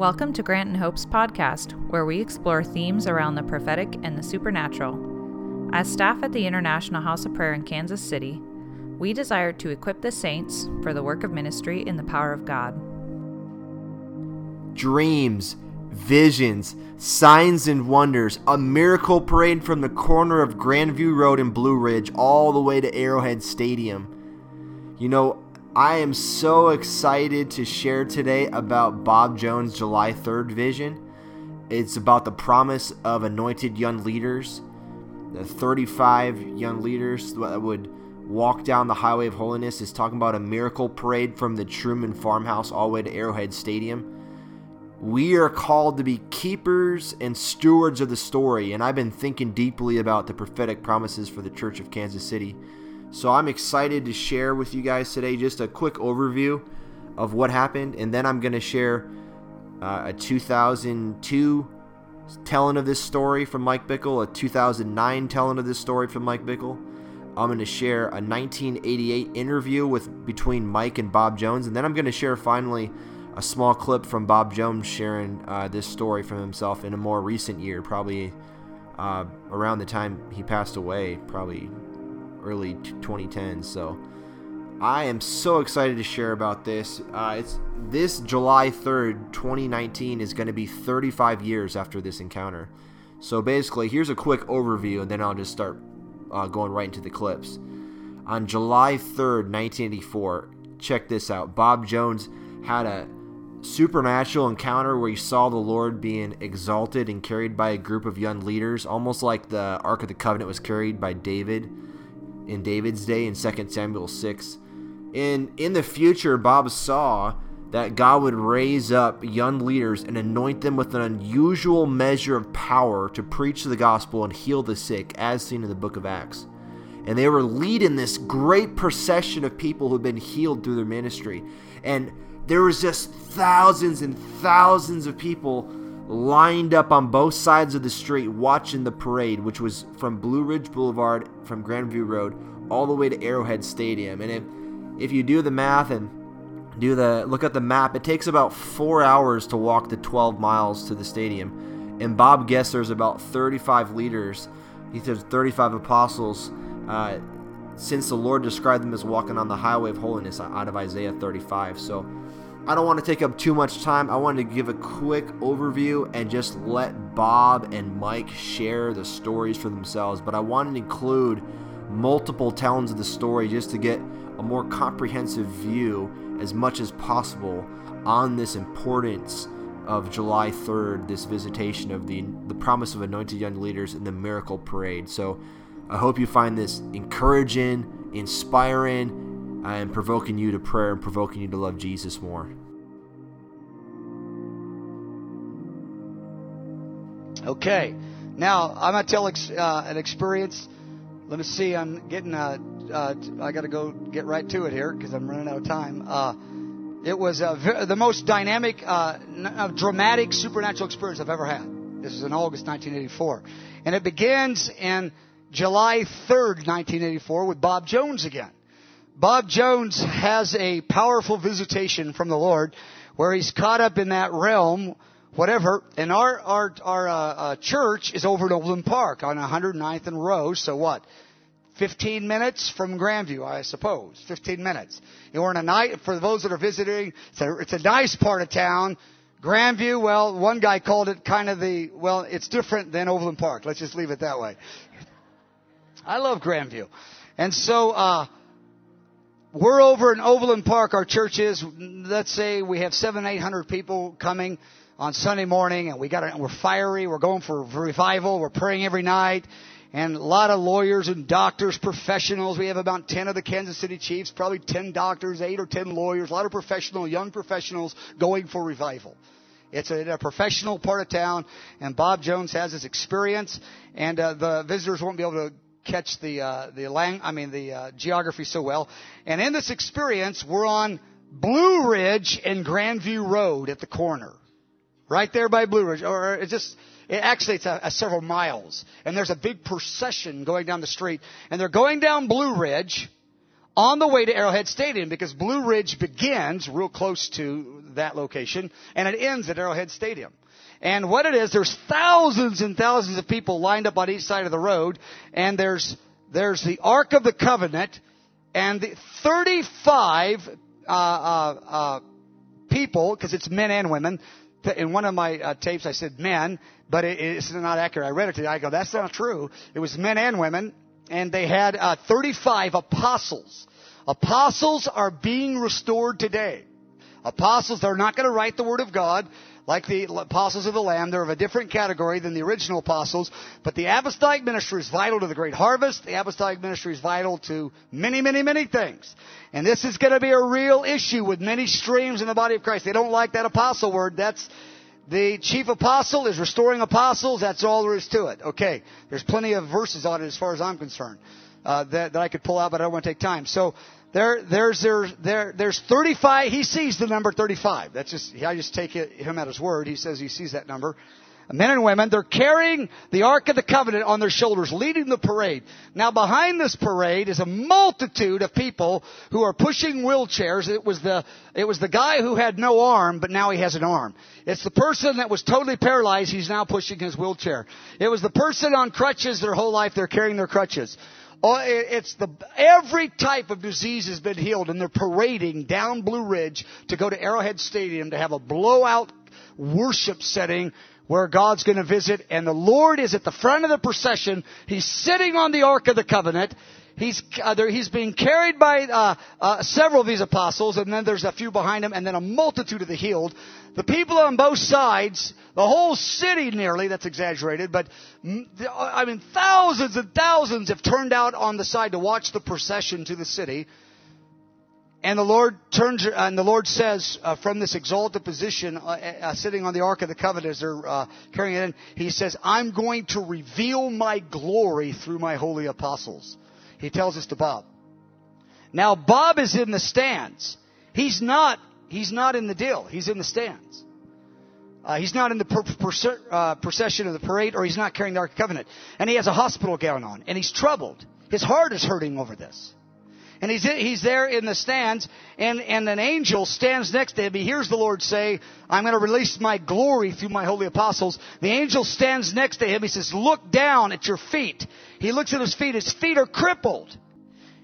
Welcome to Grant and Hope's podcast, where we explore themes around the prophetic and the supernatural. As staff at the International House of Prayer in Kansas City, we desire to equip the saints for the work of ministry in the power of God. Dreams, visions, signs and wonders, a miracle parade from the corner of Grandview Road and Blue Ridge all the way to Arrowhead Stadium. You know, I am so excited to share today about Bob Jones' July 3rd vision. It's about the promise of anointed young leaders, the 35 young leaders that would walk down the highway of holiness. Is talking about a miracle parade from the Truman farmhouse all the way to Arrowhead Stadium. We are called to be keepers and stewards of the story, and I've been thinking deeply about the prophetic promises for the Church of Kansas City. So I'm excited to share with you guys today just a quick overview of what happened, and then I'm going to share uh, a 2002 telling of this story from Mike Bickle, a 2009 telling of this story from Mike Bickle. I'm going to share a 1988 interview with between Mike and Bob Jones, and then I'm going to share finally a small clip from Bob Jones sharing uh, this story from himself in a more recent year, probably uh, around the time he passed away, probably early 2010s. So I am so excited to share about this. Uh, it's this July 3rd, 2019 is going to be 35 years after this encounter. So basically, here's a quick overview, and then I'll just start uh, going right into the clips. On July 3rd, 1984, check this out. Bob Jones had a supernatural encounter where he saw the Lord being exalted and carried by a group of young leaders, almost like the Ark of the Covenant was carried by David in David's day in 2 Samuel 6. In in the future, Bob saw that God would raise up young leaders and anoint them with an unusual measure of power to preach the gospel and heal the sick, as seen in the book of Acts. And they were leading this great procession of people who'd been healed through their ministry. And there was just thousands and thousands of people lined up on both sides of the street watching the parade, which was from Blue Ridge Boulevard, from Grandview Road, all the way to Arrowhead Stadium. And if, if you do the math and do the look at the map, it takes about four hours to walk the 12 miles to the stadium. And Bob guessed there's about 35 leaders. He says 35 apostles. Uh, since the Lord described them as walking on the highway of holiness out of Isaiah 35. So I don't want to take up too much time. I wanted to give a quick overview and just let Bob and Mike share the stories for themselves. But I wanted to include multiple tellings of the story just to get a more comprehensive view as much as possible on this importance of July 3rd, this visitation of the the promise of anointed young leaders in the miracle parade. So I hope you find this encouraging, inspiring, I am provoking you to prayer and provoking you to love Jesus more. Okay, now I'm gonna tell ex- uh, an experience. Let me see. I'm getting. Uh, uh, I got to go get right to it here because I'm running out of time. Uh, it was the most dynamic, uh, uh, dramatic supernatural experience I've ever had. This is in August 1984, and it begins in July 3rd, 1984, with Bob Jones again. Bob Jones has a powerful visitation from the Lord where he's caught up in that realm, whatever. And our, our, our uh, uh, church is over at Overland Park on 109th and Rose. So what? 15 minutes from Grandview, I suppose. 15 minutes. You are in a night, for those that are visiting, it's a, it's a nice part of town. Grandview, well, one guy called it kind of the, well, it's different than Overland Park. Let's just leave it that way. I love Grandview. And so, uh, we're over in Overland Park, our church is. Let's say we have seven, eight hundred people coming on Sunday morning, and we got we're fiery. We're going for revival. We're praying every night, and a lot of lawyers and doctors, professionals. We have about ten of the Kansas City Chiefs, probably ten doctors, eight or ten lawyers, a lot of professional, young professionals going for revival. It's a, a, professional part of town, and Bob Jones has his experience, and uh, the visitors won't be able to catch the uh, the lang- I mean the uh, geography so well. And in this experience, we're on Blue Ridge and Grandview Road at the corner, right there by Blue Ridge, or it's just. It actually, it's a, a several miles, and there's a big procession going down the street, and they're going down Blue Ridge on the way to Arrowhead Stadium because Blue Ridge begins real close to that location, and it ends at Arrowhead Stadium. And what it is, there's thousands and thousands of people lined up on each side of the road, and there's there's the Ark of the Covenant, and the 35 uh, uh, uh, people, because it's men and women. In one of my uh, tapes, I said men, but it, it's not accurate. I read it today. I go, that's not true. It was men and women, and they had uh, 35 apostles. Apostles are being restored today. Apostles, they're not going to write the Word of God like the apostles of the Lamb. They're of a different category than the original apostles. But the apostolic ministry is vital to the great harvest. The apostolic ministry is vital to many, many, many things. And this is going to be a real issue with many streams in the body of Christ. They don't like that apostle word. That's the chief apostle is restoring apostles. That's all there is to it. Okay. There's plenty of verses on it as far as I'm concerned. Uh, that, that I could pull out, but I don't want to take time. So there, there's, there, there, there's 35. He sees the number 35. That's just, I just take him at his word. He says he sees that number. Men and women, they're carrying the Ark of the Covenant on their shoulders, leading the parade. Now behind this parade is a multitude of people who are pushing wheelchairs. It was the, it was the guy who had no arm, but now he has an arm. It's the person that was totally paralyzed, he's now pushing his wheelchair. It was the person on crutches their whole life, they're carrying their crutches. Oh, it's the, every type of disease has been healed and they're parading down Blue Ridge to go to Arrowhead Stadium to have a blowout worship setting where God's going to visit and the Lord is at the front of the procession. He's sitting on the Ark of the Covenant. He's, uh, there, he's being carried by uh, uh, several of these apostles, and then there's a few behind him, and then a multitude of the healed. The people on both sides, the whole city nearly, that's exaggerated, but I mean, thousands and thousands have turned out on the side to watch the procession to the city. And the Lord turns, and the Lord says, uh, from this exalted position, uh, uh, sitting on the Ark of the Covenant as they're uh, carrying it in, He says, I'm going to reveal my glory through my holy apostles. He tells us to Bob. Now, Bob is in the stands. He's not, he's not in the deal. He's in the stands. Uh, he's not in the per- per- uh, procession of the parade, or he's not carrying the Ark of Covenant. And he has a hospital gown on, and he's troubled. His heart is hurting over this. And he's, he's there in the stands, and, and an angel stands next to him. He hears the Lord say, I'm going to release my glory through my holy apostles. The angel stands next to him. He says, Look down at your feet. He looks at his feet. His feet are crippled.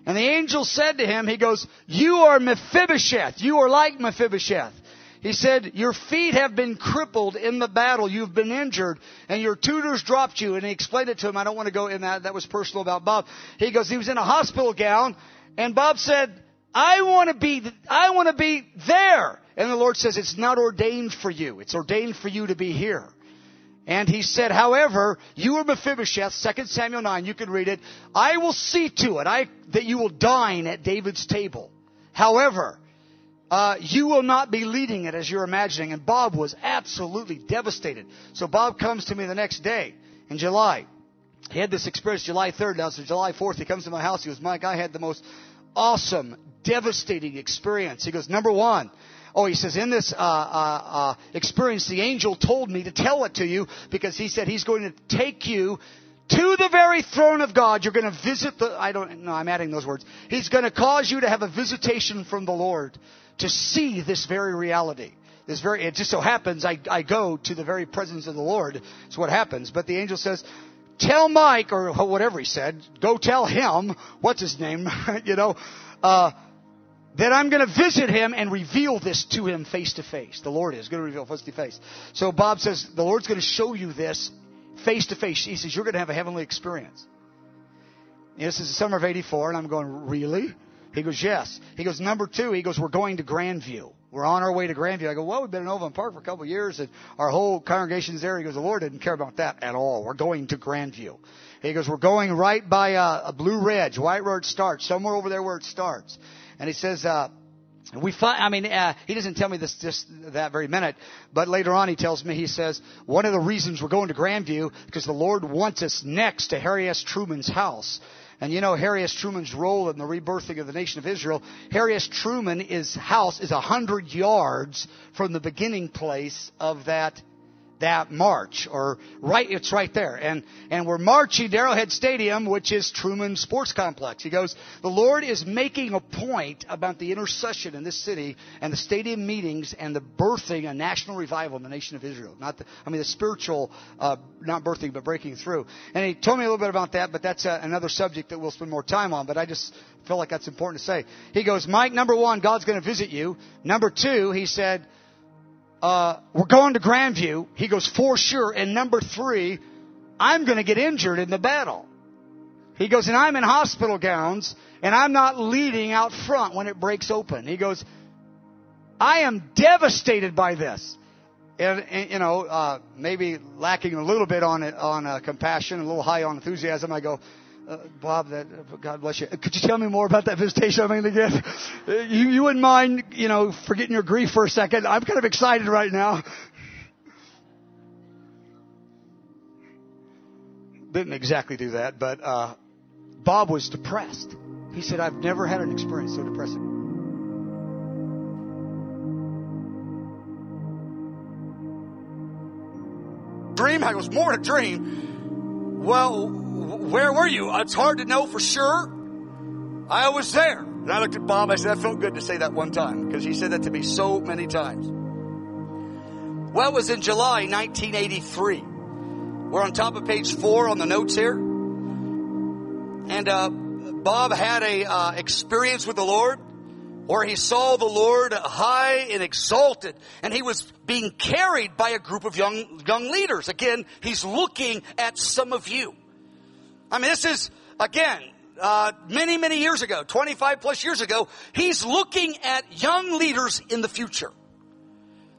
And the angel said to him, He goes, You are Mephibosheth. You are like Mephibosheth. He said, Your feet have been crippled in the battle. You've been injured, and your tutors dropped you. And he explained it to him. I don't want to go in that. That was personal about Bob. He goes, He was in a hospital gown, and Bob said, I want to be, I want to be there. And the Lord says, it's not ordained for you. It's ordained for you to be here. And he said, however, you are Mephibosheth, 2 Samuel 9, you can read it. I will see to it I, that you will dine at David's table. However, uh, you will not be leading it as you're imagining. And Bob was absolutely devastated. So Bob comes to me the next day in July. He had this experience July 3rd. Now, so July 4th, he comes to my house. He goes, Mike, I had the most awesome, devastating experience. He goes, number one, Oh, he says, in this uh, uh, uh, experience, the angel told me to tell it to you because he said he's going to take you to the very throne of God. You're going to visit the, I don't know, I'm adding those words. He's going to cause you to have a visitation from the Lord to see this very reality. This very, it just so happens I, I go to the very presence of the Lord. It's what happens. But the angel says, tell Mike, or whatever he said, go tell him, what's his name, you know, uh, that I'm going to visit him and reveal this to him face to face. The Lord is going to reveal face to face. So Bob says, the Lord's going to show you this face to face. He says, you're going to have a heavenly experience. this is the summer of 84, and I'm going, really? He goes, yes. He goes, number two, he goes, we're going to Grandview. We're on our way to Grandview. I go, well, we've been in Overland Park for a couple of years and our whole congregation's there. He goes, the Lord didn't care about that at all. We're going to Grandview. He goes, we're going right by a Blue Ridge, White Road starts, somewhere over there where it starts. And he says, uh, we find, I mean, uh, he doesn't tell me this just that very minute, but later on he tells me, he says, one of the reasons we're going to Grandview, because the Lord wants us next to Harry S. Truman's house. And you know Harry S. Truman's role in the rebirthing of the nation of Israel. Harry S. Truman's house is a hundred yards from the beginning place of that that march or right it's right there. And and we're marching to arrowhead stadium which is truman sports complex. He goes the lord is making a point about the intercession in this city and the stadium meetings and the birthing a national revival in the nation of israel. Not the i mean the spiritual uh, not birthing but breaking through. And he told me a little bit about that but that's uh, another subject that we'll spend more time on but i just feel like that's important to say. He goes mike number one god's going to visit you. Number two he said uh, we're going to Grandview. He goes, for sure. And number three, I'm going to get injured in the battle. He goes, and I'm in hospital gowns, and I'm not leading out front when it breaks open. He goes, I am devastated by this. And, and you know, uh, maybe lacking a little bit on on uh, compassion, a little high on enthusiasm. I go, uh, Bob, that God bless you. Could you tell me more about that visitation I'm going to get? You, you wouldn't mind, you know, forgetting your grief for a second. I'm kind of excited right now. Didn't exactly do that, but uh, Bob was depressed. He said, "I've never had an experience so depressing." Dream? I was more a dream. Well, where were you? It's hard to know for sure. I was there. And I looked at Bob. I said, that felt good to say that one time because he said that to me so many times. Well, it was in July 1983. We're on top of page four on the notes here. And uh, Bob had a uh, experience with the Lord where he saw the Lord high and exalted, and he was being carried by a group of young young leaders. Again, he's looking at some of you. I mean, this is, again, uh, many, many years ago, 25 plus years ago, he's looking at young leaders in the future.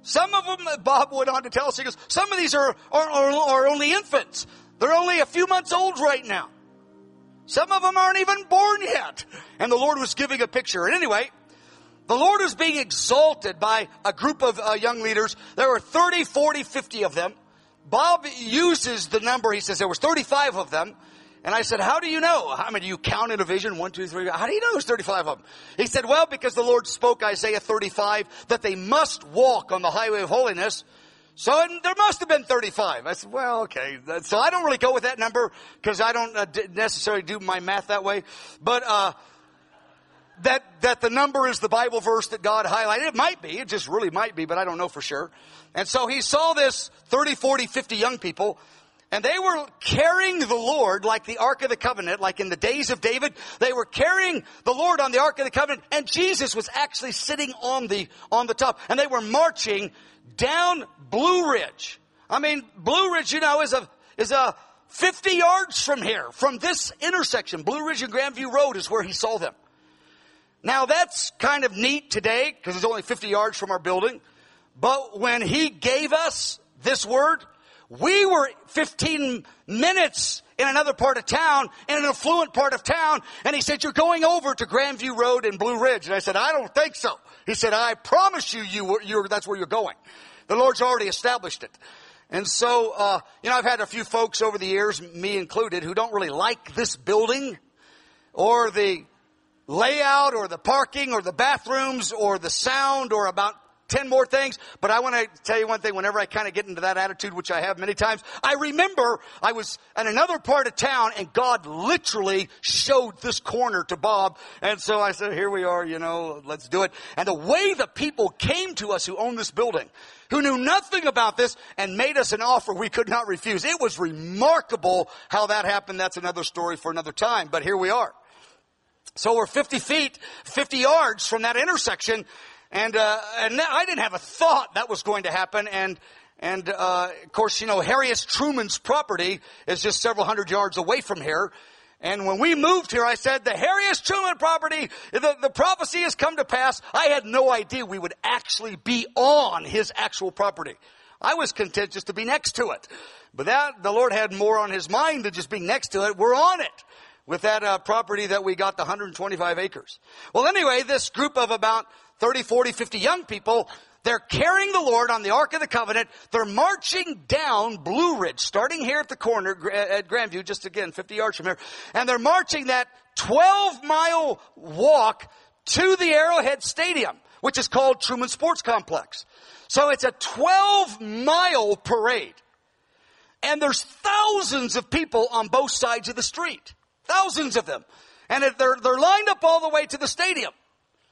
Some of them, Bob went on to tell us, he goes, some of these are, are, are, are only infants. They're only a few months old right now. Some of them aren't even born yet. And the Lord was giving a picture. And anyway, the Lord was being exalted by a group of uh, young leaders. There were 30, 40, 50 of them. Bob uses the number, he says there was 35 of them. And I said, how do you know? How many do you count in a vision? One, two, three. How do you know there's 35 of them? He said, well, because the Lord spoke Isaiah 35 that they must walk on the highway of holiness. So there must have been 35. I said, well, okay. So I don't really go with that number because I don't uh, necessarily do my math that way. But, uh, that, that the number is the Bible verse that God highlighted. It might be. It just really might be, but I don't know for sure. And so he saw this 30, 40, 50 young people and they were carrying the Lord like the Ark of the Covenant, like in the days of David. They were carrying the Lord on the Ark of the Covenant, and Jesus was actually sitting on the, on the top. And they were marching down Blue Ridge. I mean, Blue Ridge, you know, is a, is a 50 yards from here, from this intersection. Blue Ridge and Grandview Road is where he saw them. Now that's kind of neat today, because it's only 50 yards from our building. But when he gave us this word, we were 15 minutes in another part of town, in an affluent part of town, and he said, you're going over to Grandview Road and Blue Ridge. And I said, I don't think so. He said, I promise you, you you're, that's where you're going. The Lord's already established it. And so, uh, you know, I've had a few folks over the years, me included, who don't really like this building or the layout or the parking or the bathrooms or the sound or about 10 more things, but I want to tell you one thing. Whenever I kind of get into that attitude, which I have many times, I remember I was in another part of town and God literally showed this corner to Bob. And so I said, here we are, you know, let's do it. And the way the people came to us who owned this building, who knew nothing about this and made us an offer we could not refuse. It was remarkable how that happened. That's another story for another time, but here we are. So we're 50 feet, 50 yards from that intersection and, uh, and I didn't have a thought that was going to happen. And, and, uh, of course, you know, Harry S. Truman's property is just several hundred yards away from here. And when we moved here, I said, the Harry S. Truman property, the, the prophecy has come to pass. I had no idea we would actually be on his actual property. I was content just to be next to it. But that, the Lord had more on his mind than just being next to it. We're on it with that uh, property that we got, the 125 acres. Well, anyway, this group of about 30, 40, 50 young people. They're carrying the Lord on the Ark of the Covenant. They're marching down Blue Ridge, starting here at the corner at Grandview, just again 50 yards from here. And they're marching that 12 mile walk to the Arrowhead Stadium. which is called Truman Sports Complex. So it's a 12 mile parade. And there's thousands of people on both sides of the street. Thousands of them. And they're, they're lined up all the way to the stadium.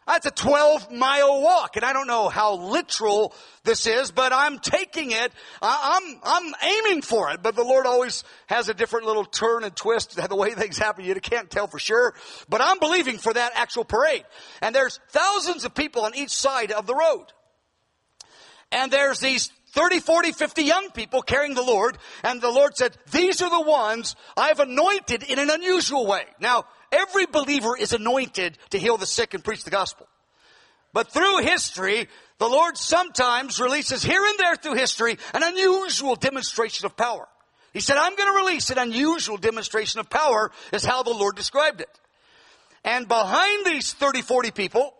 That's a 12 mile walk. And I don't know how literal this is, but I'm taking it. I'm, I'm aiming for it. But the Lord always has a different little turn and twist the way things happen. You can't tell for sure. But I'm believing for that actual parade. And there's thousands of people on each side of the road. And there's these 30, 40, 50 young people carrying the Lord. And the Lord said, these are the ones I've anointed in an unusual way. Now, Every believer is anointed to heal the sick and preach the gospel. But through history, the Lord sometimes releases here and there through history an unusual demonstration of power. He said, I'm going to release an unusual demonstration of power is how the Lord described it. And behind these 30, 40 people,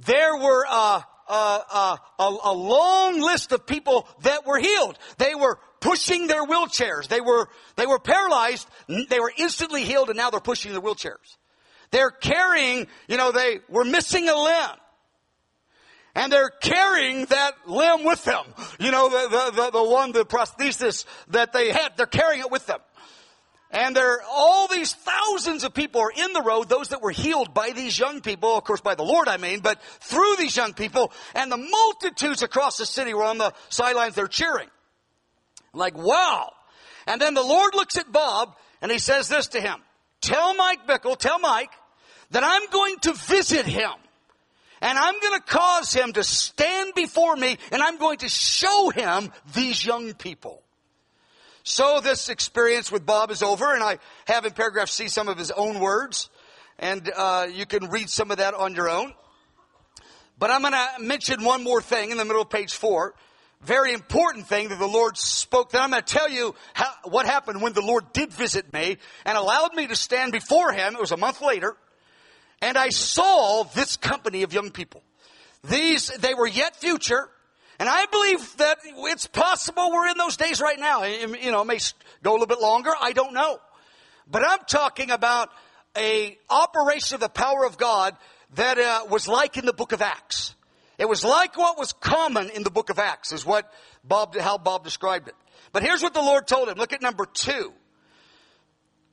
there were uh, uh, uh, a, a long list of people that were healed. They were pushing their wheelchairs. They were, they were paralyzed. They were instantly healed and now they're pushing their wheelchairs. They're carrying, you know, they were missing a limb. And they're carrying that limb with them. You know, the, the, the, the one, the prosthesis that they had, they're carrying it with them. And there, all these thousands of people are in the road, those that were healed by these young people, of course by the Lord I mean, but through these young people, and the multitudes across the city were on the sidelines, they're cheering. Like, wow. And then the Lord looks at Bob and he says this to him. Tell Mike Bickle, tell Mike that I'm going to visit him. And I'm going to cause him to stand before me and I'm going to show him these young people. So this experience with Bob is over and I have in paragraph C some of his own words and uh, you can read some of that on your own. But I'm going to mention one more thing in the middle of page four very important thing that the Lord spoke. That I'm going to tell you how, what happened when the Lord did visit me and allowed me to stand before Him. It was a month later. And I saw this company of young people. These, they were yet future. And I believe that it's possible we're in those days right now. You know, it may go a little bit longer. I don't know. But I'm talking about a operation of the power of God that uh, was like in the book of Acts. It was like what was common in the book of Acts, is what Bob, how Bob described it. But here's what the Lord told him. Look at number two.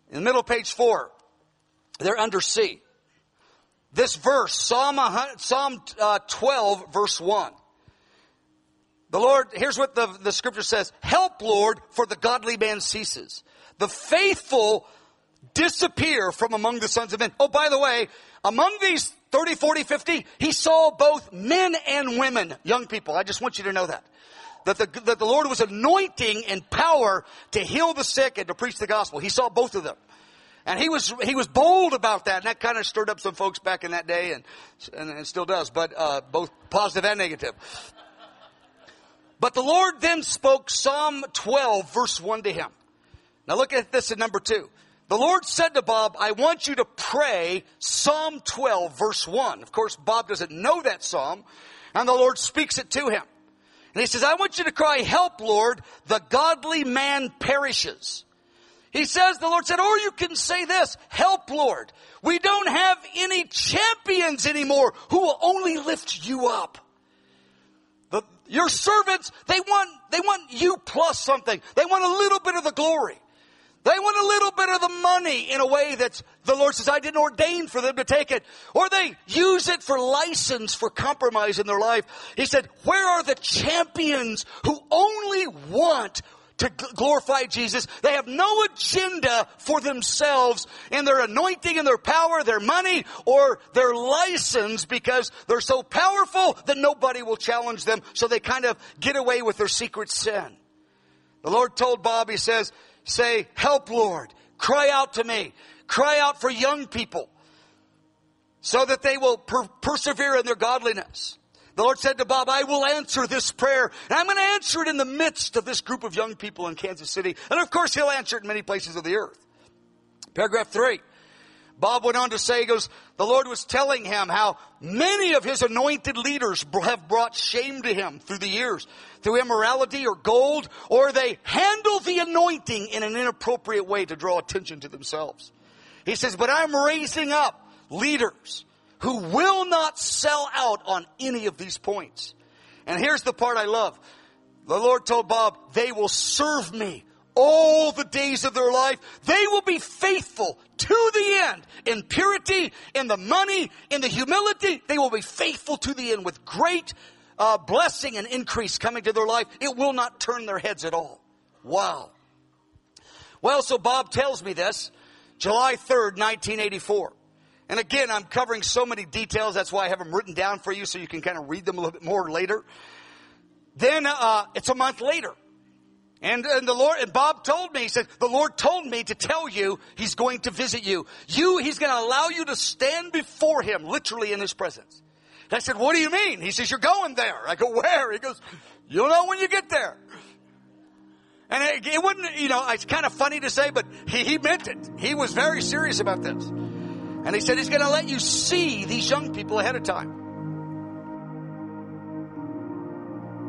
In the middle of page four. They're under C. This verse, Psalm, Psalm uh, 12, verse 1. The Lord, here's what the, the scripture says. Help, Lord, for the godly man ceases. The faithful disappear from among the sons of men. Oh, by the way, among these 30, 40, 50, he saw both men and women, young people. I just want you to know that. That the, that the Lord was anointing and power to heal the sick and to preach the gospel. He saw both of them. And he was, he was bold about that. And that kind of stirred up some folks back in that day and, and, and still does, but, uh, both positive and negative. But the Lord then spoke Psalm 12 verse 1 to him. Now look at this in number 2. The Lord said to Bob, I want you to pray Psalm 12 verse 1. Of course, Bob doesn't know that Psalm, and the Lord speaks it to him. And he says, I want you to cry, help Lord, the godly man perishes. He says, the Lord said, or you can say this, help Lord. We don't have any champions anymore who will only lift you up. The, your servants, they want, they want you plus something. They want a little bit of the glory. They want a little bit of the money in a way that the Lord says, I didn't ordain for them to take it. Or they use it for license for compromise in their life. He said, where are the champions who only want to glorify Jesus. They have no agenda for themselves in their anointing and their power, their money, or their license because they're so powerful that nobody will challenge them. So they kind of get away with their secret sin. The Lord told Bob, he says, Say, help Lord. Cry out to me. Cry out for young people so that they will per- persevere in their godliness. The Lord said to Bob, I will answer this prayer. And I'm going to answer it in the midst of this group of young people in Kansas City. And of course, He'll answer it in many places of the earth. Paragraph three. Bob went on to say, he goes, the Lord was telling him how many of his anointed leaders have brought shame to him through the years, through immorality or gold, or they handle the anointing in an inappropriate way to draw attention to themselves. He says, but I'm raising up leaders who will not sell out on any of these points. And here's the part I love. The Lord told Bob, they will serve me all the days of their life. They will be faithful to the end in purity, in the money, in the humility. They will be faithful to the end with great uh, blessing and increase coming to their life. It will not turn their heads at all. Wow. Well, so Bob tells me this, July 3rd, 1984. And again, I'm covering so many details. That's why I have them written down for you so you can kind of read them a little bit more later. Then uh, it's a month later. And, and the Lord, and Bob told me, he said, the Lord told me to tell you he's going to visit you. You, he's going to allow you to stand before him, literally in his presence. And I said, what do you mean? He says, you're going there. I go, where? He goes, you'll know when you get there. And it, it wouldn't, you know, it's kind of funny to say, but he, he meant it. He was very serious about this. And he said he's going to let you see these young people ahead of time.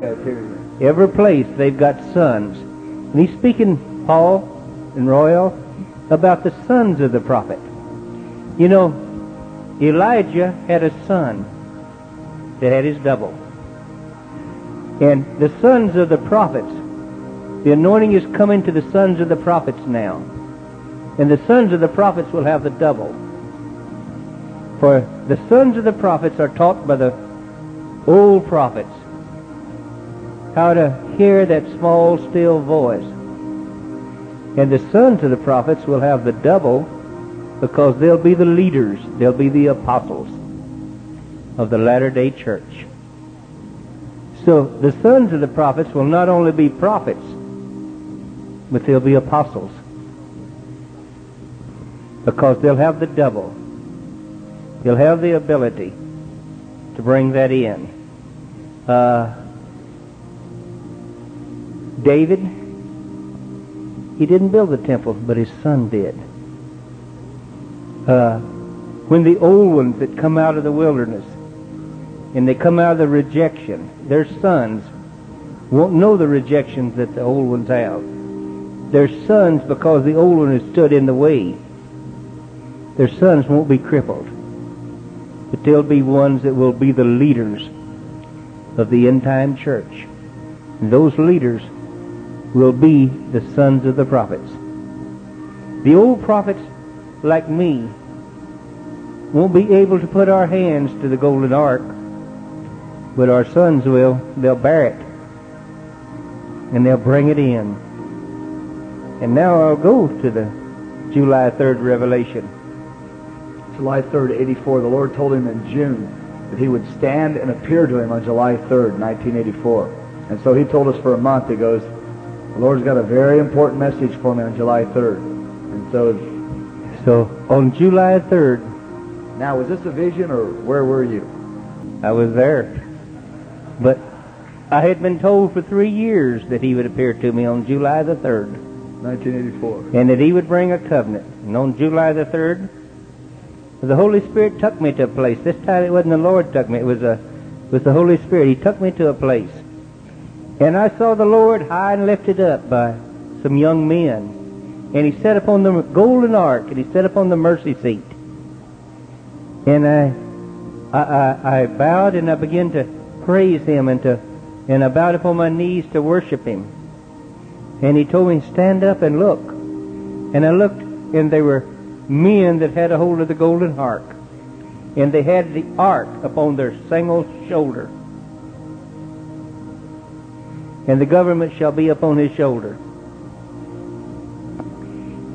Every place they've got sons. And he's speaking, Paul and Royal, about the sons of the prophet. You know, Elijah had a son that had his double. And the sons of the prophets, the anointing is coming to the sons of the prophets now. And the sons of the prophets will have the double. For the sons of the prophets are taught by the old prophets how to hear that small, still voice. And the sons of the prophets will have the double because they'll be the leaders, they'll be the apostles of the latter day church. So the sons of the prophets will not only be prophets, but they'll be apostles because they'll have the double. They'll have the ability to bring that in. Uh, David, he didn't build the temple, but his son did. Uh, when the old ones that come out of the wilderness and they come out of the rejection, their sons won't know the rejections that the old ones have. Their sons, because the old one has stood in the way, their sons won't be crippled. But they'll be ones that will be the leaders of the end time church. And those leaders will be the sons of the prophets. The old prophets, like me, won't be able to put our hands to the golden ark, but our sons will. They'll bear it, and they'll bring it in. And now I'll go to the July 3rd revelation. July 3rd, 84, the Lord told him in June that he would stand and appear to him on July 3rd, 1984. And so he told us for a month, he goes, the Lord's got a very important message for me on July 3rd. And so, So on July 3rd, now was this a vision or where were you? I was there. But I had been told for three years that he would appear to me on July the 3rd, 1984. and that he would bring a covenant. And on July the 3rd, the Holy Spirit took me to a place. This time it wasn't the Lord took me, it was, a, it was the Holy Spirit. He took me to a place. And I saw the Lord high and lifted up by some young men. And he sat upon the golden ark, and he sat upon the mercy seat. And I, I, I, I bowed and I began to praise him and to, and I bowed upon my knees to worship him. And he told me, stand up and look. And I looked, and they were men that had a hold of the golden ark. And they had the ark upon their single shoulder and the government shall be upon his shoulder.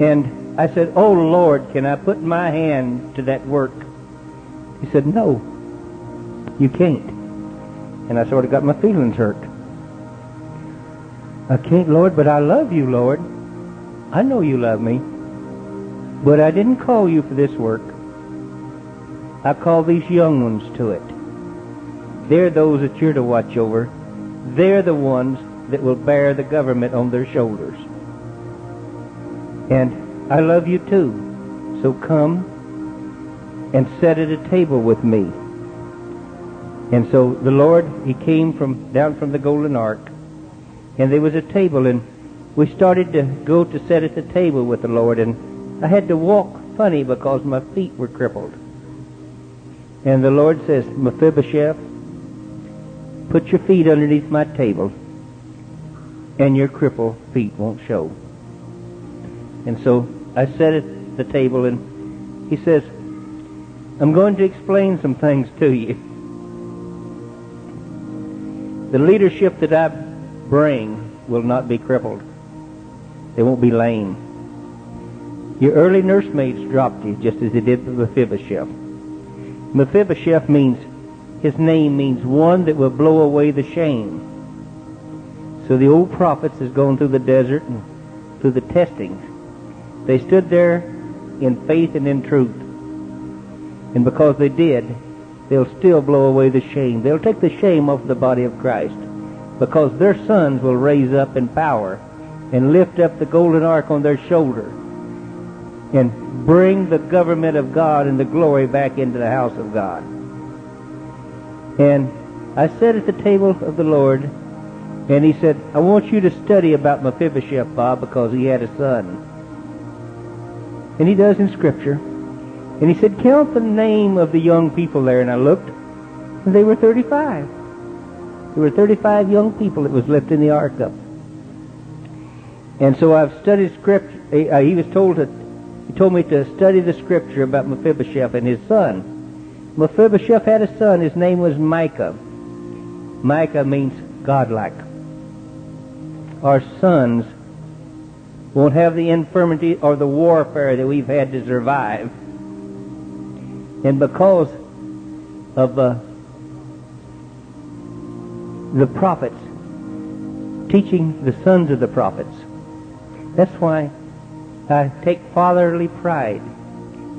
And I said, Oh Lord, can I put my hand to that work? He said, No, you can't. And I sort of got my feelings hurt. I can't, Lord, but I love you, Lord. I know you love me. But I didn't call you for this work. I call these young ones to it. They're those that you're to watch over. They're the ones that will bear the government on their shoulders. And I love you too. So come and sit at a table with me. And so the Lord, He came from down from the golden ark, and there was a table, and we started to go to sit at the table with the Lord, and I had to walk funny because my feet were crippled. And the Lord says, Mephibosheth, put your feet underneath my table, and your crippled feet won't show. And so I sat at the table, and he says, I'm going to explain some things to you. The leadership that I bring will not be crippled. They won't be lame. Your early nursemaids dropped you just as they did Mephibosheth. Mephibosheth means, his name means one that will blow away the shame. So the old prophets has gone through the desert and through the testings. They stood there in faith and in truth. And because they did, they'll still blow away the shame. They'll take the shame off the body of Christ. Because their sons will raise up in power and lift up the golden ark on their shoulder and bring the government of God and the glory back into the house of God. And I sat at the table of the Lord, and he said, I want you to study about Mephibosheth, Bob, because he had a son. And he does in Scripture. And he said, count the name of the young people there. And I looked, and they were 35. There were 35 young people that was left in the ark up. And so I've studied Scripture. Uh, he was told to he told me to study the scripture about Mephibosheth and his son. Mephibosheth had a son. His name was Micah. Micah means godlike. Our sons won't have the infirmity or the warfare that we've had to survive. And because of uh, the prophets teaching the sons of the prophets, that's why I take fatherly pride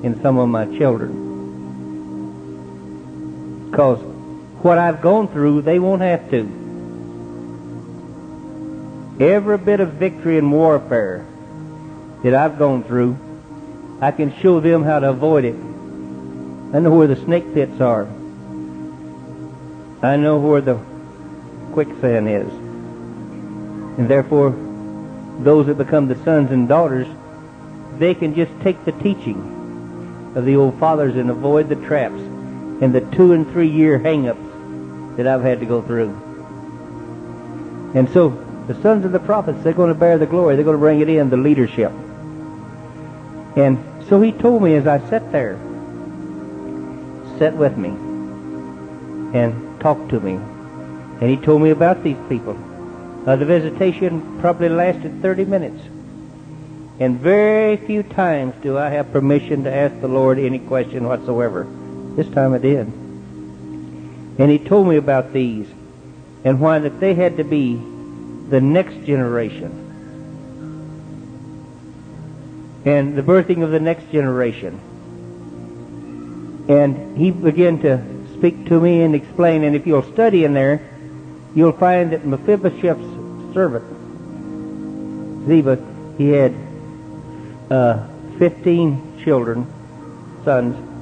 in some of my children. Because what I've gone through, they won't have to. Every bit of victory and warfare that I've gone through, I can show them how to avoid it. I know where the snake pits are. I know where the quicksand is. And therefore, those that become the sons and daughters they can just take the teaching of the old fathers and avoid the traps and the two and three year hang-ups that I've had to go through. And so the sons of the prophets, they're going to bear the glory. They're going to bring it in, the leadership. And so he told me as I sat there, sat with me and talked to me. And he told me about these people. Uh, the visitation probably lasted 30 minutes. And very few times do I have permission to ask the Lord any question whatsoever. This time I did. And he told me about these and why that they had to be the next generation. And the birthing of the next generation. And he began to speak to me and explain, and if you'll study in there, you'll find that Mephibosheth's servant, Ziba, he had uh, 15 children, sons,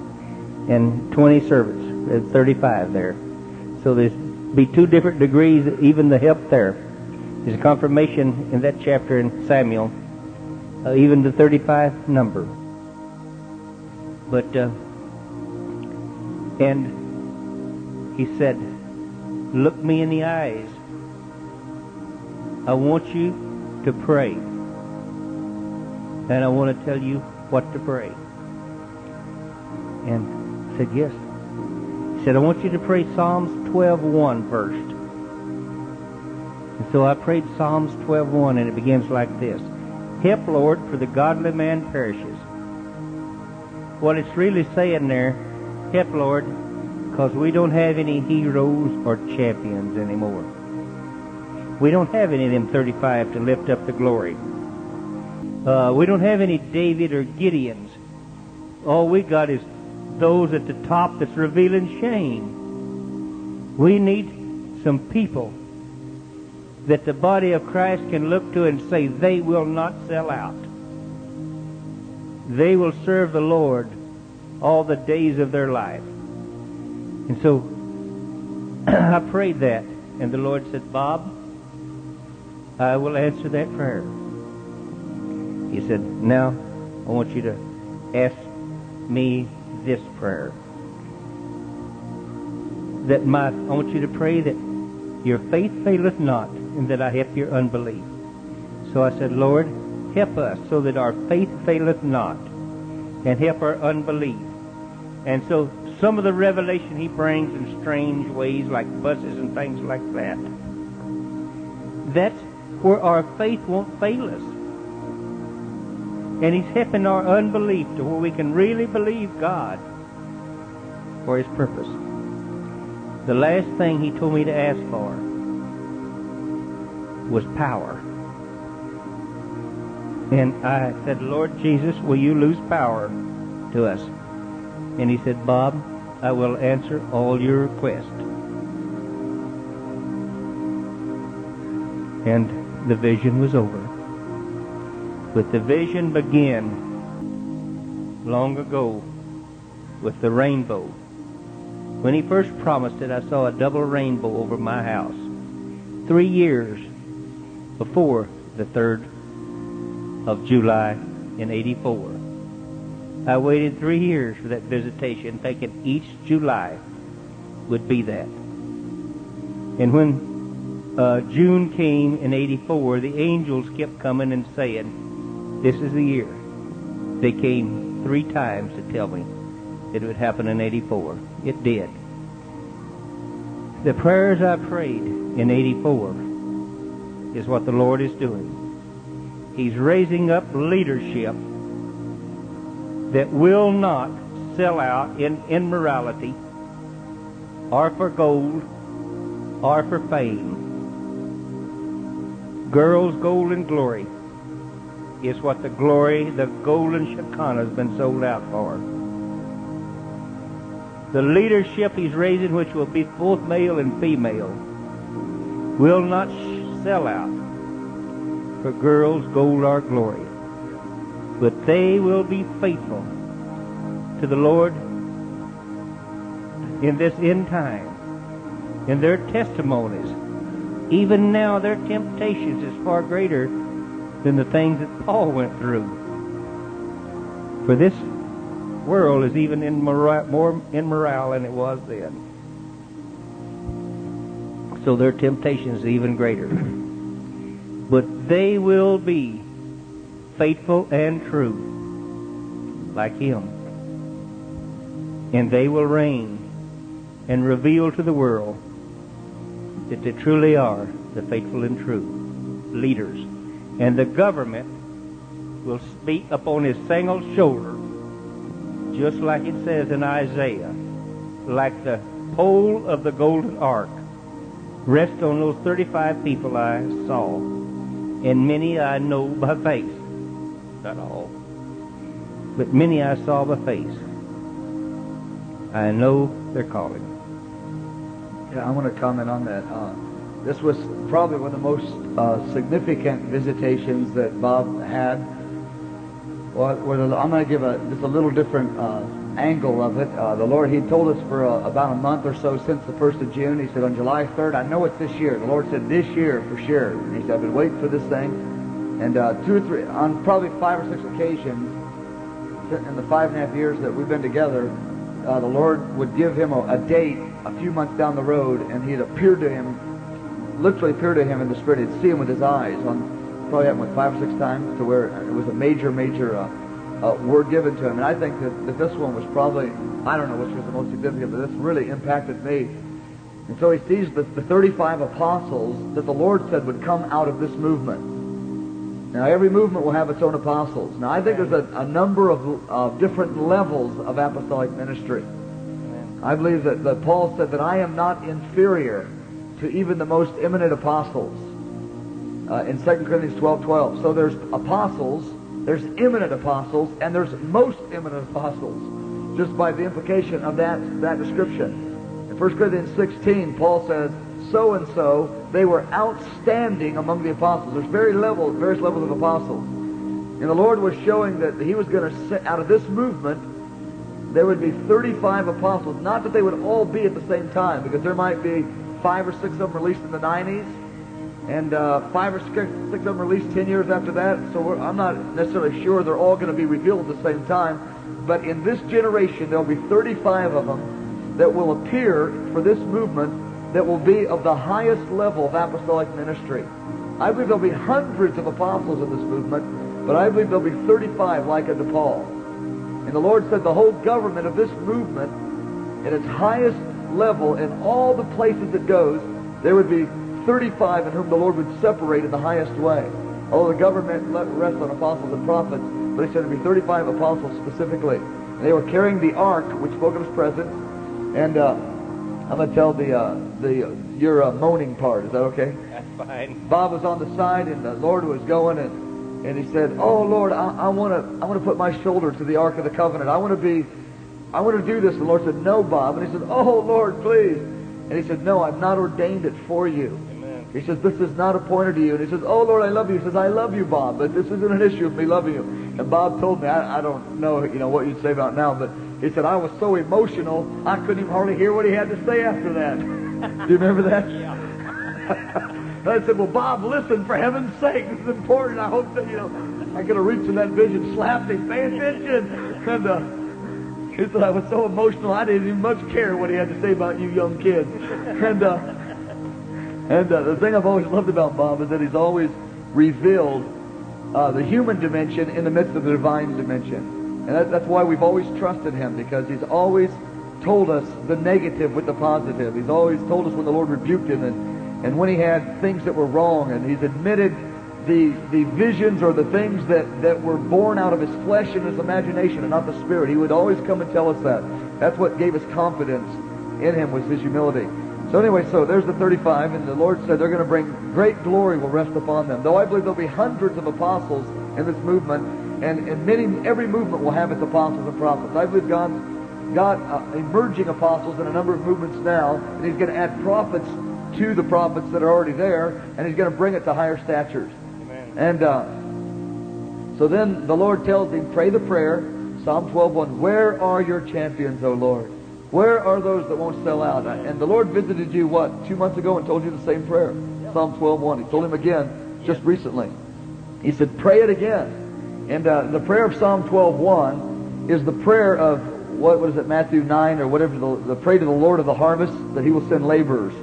and 20 servants. There's 35 there. So there's be two different degrees, even the help there. There's a confirmation in that chapter in Samuel, uh, even the 35 number. But, uh, and he said, look me in the eyes. I want you to pray and I want to tell you what to pray. And I said, yes. He said, I want you to pray Psalms 12.1 first. And so I prayed Psalms 12.1 and it begins like this. Help, Lord, for the godly man perishes. What it's really saying there, help, Lord, because we don't have any heroes or champions anymore. We don't have any of them 35 to lift up the glory. Uh, we don't have any David or Gideons. All we got is those at the top that's revealing shame. We need some people that the body of Christ can look to and say they will not sell out. They will serve the Lord all the days of their life. And so I prayed that, and the Lord said, Bob, I will answer that prayer. He said, Now I want you to ask me this prayer. that my, I want you to pray that your faith faileth not, and that I help your unbelief. So I said, Lord, help us so that our faith faileth not, and help our unbelief. And so some of the revelation he brings in strange ways, like buses and things like that, that's where our faith won't fail us. And he's helping our unbelief to where we can really believe God for his purpose. The last thing he told me to ask for was power. And I said, Lord Jesus, will you lose power to us? And he said, Bob, I will answer all your requests. And the vision was over. But the vision began long ago with the rainbow. When he first promised it, I saw a double rainbow over my house. Three years before the 3rd of July in 84. I waited three years for that visitation, thinking each July would be that. And when uh, June came in 84, the angels kept coming and saying, this is the year. They came three times to tell me it would happen in 84. It did. The prayers I prayed in 84 is what the Lord is doing. He's raising up leadership that will not sell out in immorality or for gold or for fame. Girls, gold, and glory is what the glory, the golden Shekinah has been sold out for. The leadership he's raising, which will be both male and female, will not sell out for girls, gold, or glory. But they will be faithful to the Lord in this end time, in their testimonies. Even now, their temptations is far greater than the things that Paul went through. For this world is even in mora- more immoral than it was then. So their temptation is even greater. But they will be faithful and true, like Him. And they will reign and reveal to the world that they truly are the faithful and true leaders. And the government will speak upon his single shoulder, just like it says in Isaiah, like the pole of the golden ark. Rest on those 35 people I saw, and many I know by face. Not all, but many I saw by face. I know they're calling. Yeah, I want to comment on that. Uh, this was probably one of the most uh, significant visitations that Bob had. Well, I'm going to give a just a little different uh, angle of it. Uh, the Lord, He told us for uh, about a month or so since the first of June. He said on July 3rd, I know it's this year. The Lord said this year for sure. And He said I've been waiting for this thing, and uh, two or three on probably five or six occasions in the five and a half years that we've been together, uh, the Lord would give him a, a date a few months down the road, and He'd appear to him, literally appear to him in the Spirit. He'd see him with his eyes. On probably happened with five or six times to where it was a major, major uh, uh, word given to him. And I think that, that this one was probably, I don't know which was the most significant, but this really impacted me. And so he sees the, the 35 apostles that the Lord said would come out of this movement. Now, every movement will have its own apostles. Now, I think there's a, a number of uh, different levels of apostolic ministry. I believe that, that Paul said that I am not inferior to even the most eminent apostles uh, in 2 Corinthians 12, 12. So there's apostles, there's eminent apostles, and there's most eminent apostles, just by the implication of that, that description. In 1 Corinthians 16, Paul says, so and so, they were outstanding among the apostles. There's very levels, various levels of apostles. And the Lord was showing that He was going to set out of this movement, there would be 35 apostles. Not that they would all be at the same time, because there might be five or six of them released in the 90s, and uh, five or six, six of them released 10 years after that. So I'm not necessarily sure they're all going to be revealed at the same time. But in this generation, there'll be 35 of them that will appear for this movement that will be of the highest level of apostolic ministry. I believe there'll be hundreds of apostles in this movement, but I believe there'll be 35 like unto Paul. And the Lord said the whole government of this movement, at its highest level, in all the places it goes, there would be 35 in whom the Lord would separate in the highest way. Although the government let rest on apostles and prophets, but he said it would be 35 apostles specifically. And they were carrying the ark, which spoke of his presence. And uh, I'm going to tell the uh, the your uh, moaning part. Is that okay? That's fine. Bob was on the side, and the Lord was going, and and he said, "Oh Lord, I want to I want to put my shoulder to the ark of the covenant. I want to be, I want to do this." And the Lord said, "No, Bob." And he said, "Oh Lord, please." And he said, "No, I've not ordained it for you." Amen. He says, "This is not appointed to you." And he says, "Oh Lord, I love you." He says, "I love you, Bob, but this isn't an issue of me loving you." And Bob told me, I, I don't know, you know, what you'd say about now, but he said, "I was so emotional, I couldn't even hardly hear what he had to say after that." Do you remember that? Yeah. I said, well, Bob, listen, for heaven's sake, this is important. I hope that, you know, I could have reached in that vision, slapped him, pay attention. And uh, said, I was so emotional, I didn't even much care what he had to say about you young kids. And, uh, and uh, the thing I've always loved about Bob is that he's always revealed uh, the human dimension in the midst of the divine dimension. And that, that's why we've always trusted him, because he's always told us the negative with the positive. He's always told us when the Lord rebuked him and, and when he had things that were wrong, and he's admitted the, the visions or the things that, that were born out of his flesh and his imagination and not the spirit. He would always come and tell us that. That's what gave us confidence in him was his humility. So anyway, so there's the 35, and the Lord said they're going to bring great glory will rest upon them. Though I believe there'll be hundreds of apostles in this movement, and, and many, every movement will have its apostles and prophets. I believe God's got uh, emerging apostles in a number of movements now, and He's going to add prophets to the prophets that are already there, and He's going to bring it to higher statures. And uh, so then the Lord tells him, pray the prayer, Psalm 12.1, Where are your champions, O Lord? Where are those that won't sell out? And the Lord visited you, what, two months ago and told you the same prayer? Psalm 12.1. He told him again just recently. He said, pray it again. And uh, the prayer of Psalm 12.1 is the prayer of, what, what is it, Matthew 9 or whatever, the, the pray to the Lord of the harvest that he will send laborers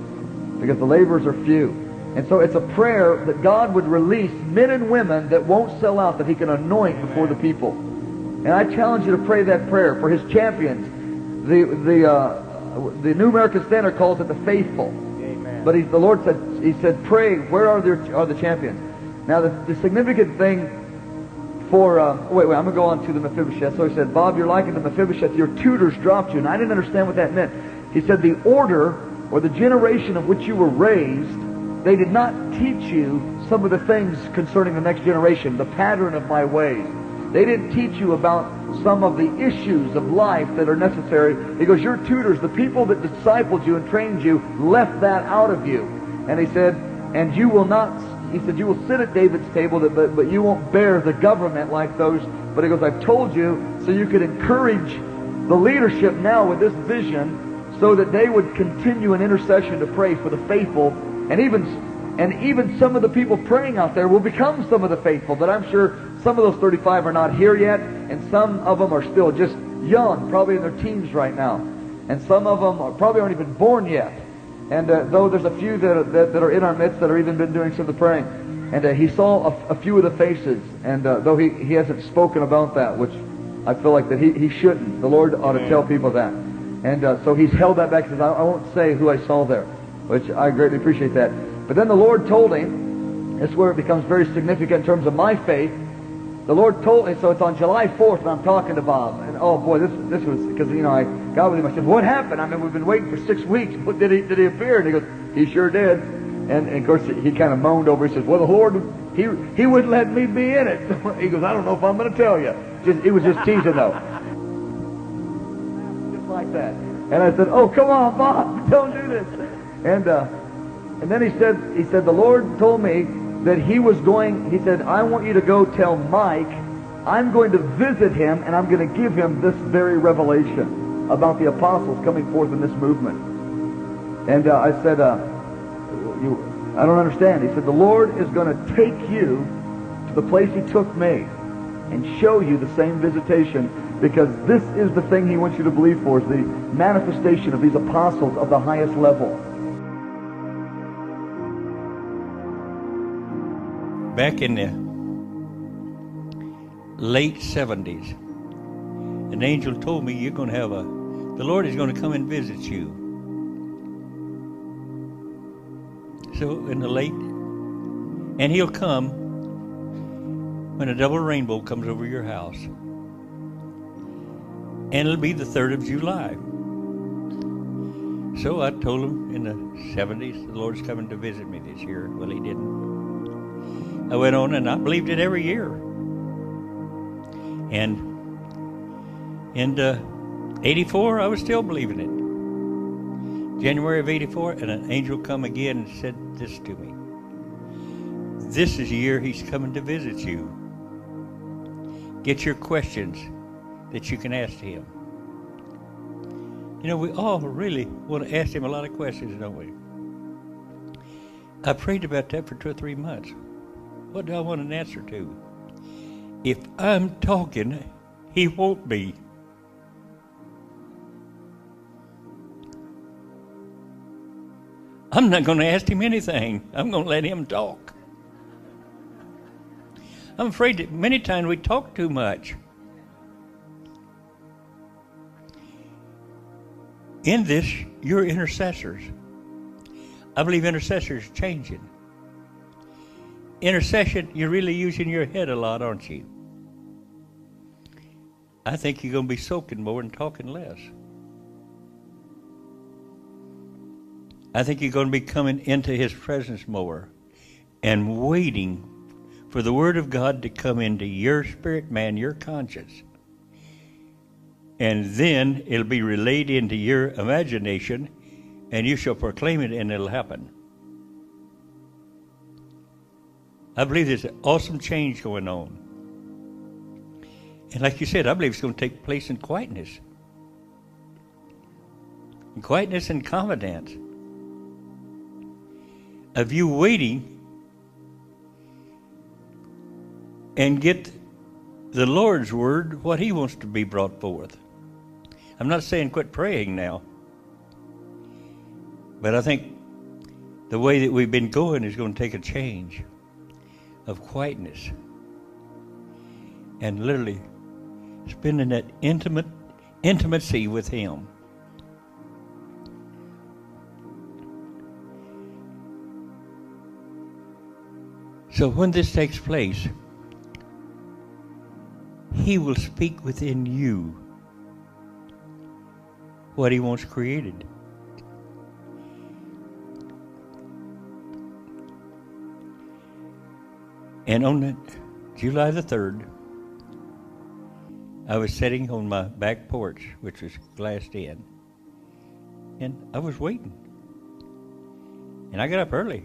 because the laborers are few. And so it's a prayer that God would release men and women that won't sell out, that he can anoint before the people. And I challenge you to pray that prayer for his champions. The, the, uh, the New American Standard calls it the faithful. Amen. But he, the Lord said, He said, pray, where are, there, are the champions? Now, the, the significant thing for, uh, wait, wait, I'm going to go on to the Mephibosheth. So he said, Bob, you're like the Mephibosheth. Your tutors dropped you. And I didn't understand what that meant. He said, the order or the generation of which you were raised, they did not teach you some of the things concerning the next generation, the pattern of my ways. They didn't teach you about some of the issues of life that are necessary. Goes, your tutors, the people that discipled you and trained you, left that out of you. And he said, and you will not, he said, you will sit at David's table, but, but you won't bear the government like those. But he goes, I've told you so you could encourage the leadership now with this vision so that they would continue in intercession to pray for the faithful and even and even some of the people praying out there will become some of the faithful. But I'm sure some of those 35 are not here yet, and some of them are still just young, probably in their teens right now. And some of them are, probably aren't even born yet. And uh, though there's a few that are, that, that, are in our midst that are even been doing some of the praying. And uh, he saw a, a, few of the faces, and uh, though he, he hasn't spoken about that, which I feel like that he, he shouldn't. The Lord ought to tell people that. And uh, so he's held that back. He says, I, I won't say who I saw there, which I greatly appreciate that. But then the Lord told him, this is where it becomes very significant in terms of my faith. The Lord told me, so it's on July 4th, and I'm talking to Bob. And oh boy, this this was, because, you know, I got with him. I said, what happened? I mean, we've been waiting for six weeks. What, did, he, did he appear? And he goes, he sure did. And, and of course, he kind of moaned over. He says, well, the Lord, he, he wouldn't let me be in it. he goes, I don't know if I'm going to tell you. Just, it was just teasing, though. Just like that. And I said, oh, come on, Bob, don't do this. And, uh, and then he said, he said, the Lord told me that he was going, he said, I want you to go tell Mike, I'm going to visit him and I'm going to give him this very revelation about the apostles coming forth in this movement. And uh, I said, uh, you, I don't understand. He said, the Lord is going to take you to the place he took me. and show you the same visitation because this is the thing he wants you to believe for, is the manifestation of these apostles of the highest level. Back in the late 70s, an angel told me you're going to have a, the Lord is going to come and visit you. So in the late, and he'll come when a double rainbow comes over your house. And it'll be the 3rd of July. So I told him in the 70s, the Lord's coming to visit me this year. Well, he didn't. I went on and I believed it every year. And in uh, 84, I was still believing it. January of 84, and an angel come again and said this to me. This is the year he's coming to visit you. Get your questions that you can ask him. You know, we all really want to ask him a lot of questions, don't we? I prayed about that for two or three months. What do I want an answer to? If I'm talking, he won't be. I'm not going to ask him anything. I'm going to let him talk. I'm afraid that many times we talk too much. In this, you're intercessors. I believe intercessors changing. Intercession, you're really using your head a lot, aren't you? I think you're going to be soaking more and talking less. I think you're going to be coming into His presence more and waiting for the Word of God to come into your spirit, man, your conscience. And then it'll be relayed into your imagination, and you shall proclaim it, and it'll happen. I believe there's an awesome change going on. And like you said, I believe it's going to take place in quietness. In quietness and confidence. Of you waiting and get the Lord's word, what He wants to be brought forth. I'm not saying quit praying now, but I think the way that we've been going is going to take a change of quietness and literally spending that intimate intimacy with Him. So when this takes place, He will speak within you what He wants created. And on July the 3rd, I was sitting on my back porch, which was glassed in, and I was waiting. And I got up early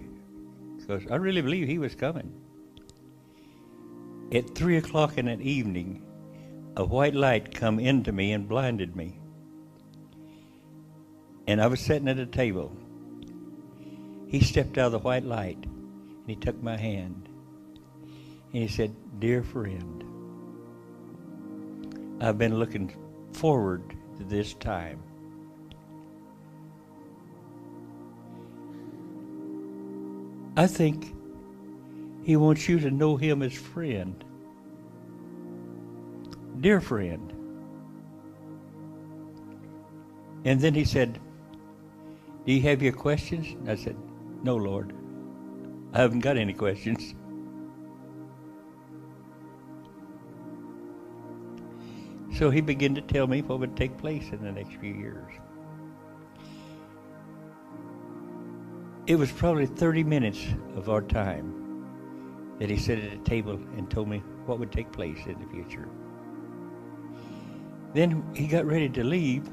because I really believe he was coming. At three o'clock in the evening, a white light come into me and blinded me. And I was sitting at a table. He stepped out of the white light and he took my hand and he said, Dear friend, I've been looking forward to this time. I think he wants you to know him as friend. Dear friend. And then he said, Do you have your questions? I said, No, Lord. I haven't got any questions. So he began to tell me what would take place in the next few years. It was probably 30 minutes of our time that he sat at a table and told me what would take place in the future. Then he got ready to leave.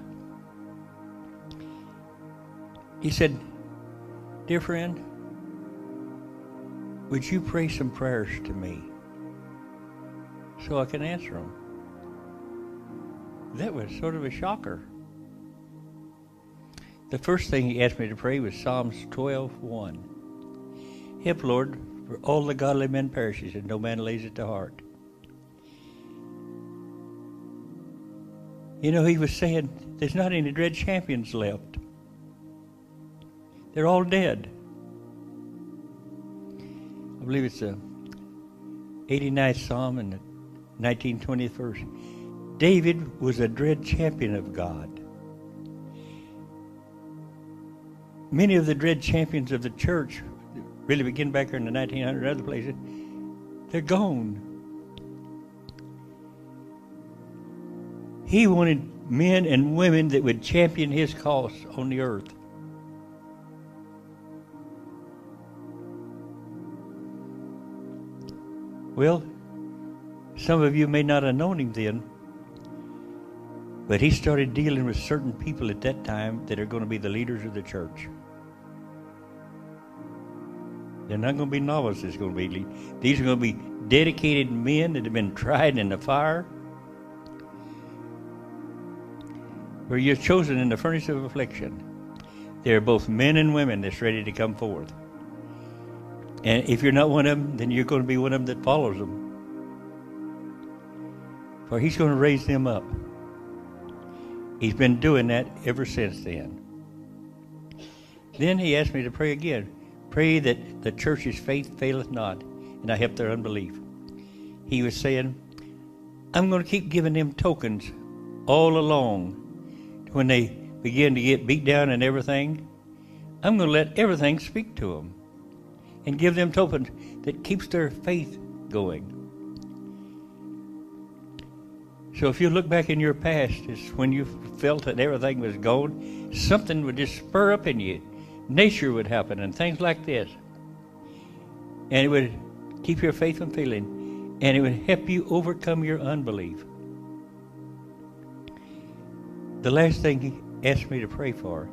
He said, Dear friend, would you pray some prayers to me so I can answer them? That was sort of a shocker. The first thing he asked me to pray was Psalms 12:1. Help, Lord, for all the godly men perishes, and no man lays it to heart. You know, he was saying there's not any dread champions left. They're all dead. I believe it's a 89th Psalm and the 1920th verse. David was a dread champion of God. Many of the dread champions of the church really begin back here in the 1900s other places, they're gone. He wanted men and women that would champion his cause on the earth. Well, some of you may not have known him then, but he started dealing with certain people at that time that are going to be the leaders of the church. They're not going to be novices. Going to be. These are going to be dedicated men that have been tried in the fire. Where you're chosen in the furnace of affliction. They're both men and women that's ready to come forth. And if you're not one of them, then you're going to be one of them that follows them. For he's going to raise them up. He's been doing that ever since then. Then he asked me to pray again. Pray that the church's faith faileth not, and I help their unbelief. He was saying, I'm going to keep giving them tokens all along. When they begin to get beat down and everything, I'm going to let everything speak to them and give them tokens that keeps their faith going. So if you look back in your past, it's when you felt that everything was gone, something would just spur up in you. Nature would happen and things like this. And it would keep your faith from failing. And it would help you overcome your unbelief. The last thing he asked me to pray for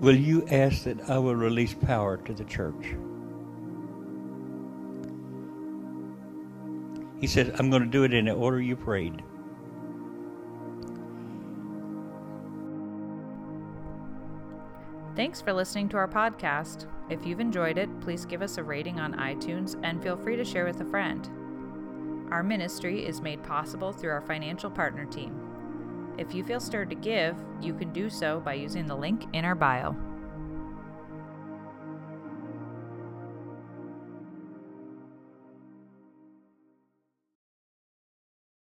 Will you ask that I will release power to the church? He said, I'm going to do it in the order you prayed. Thanks for listening to our podcast. If you've enjoyed it, please give us a rating on iTunes and feel free to share with a friend. Our ministry is made possible through our financial partner team. If you feel stirred to give, you can do so by using the link in our bio.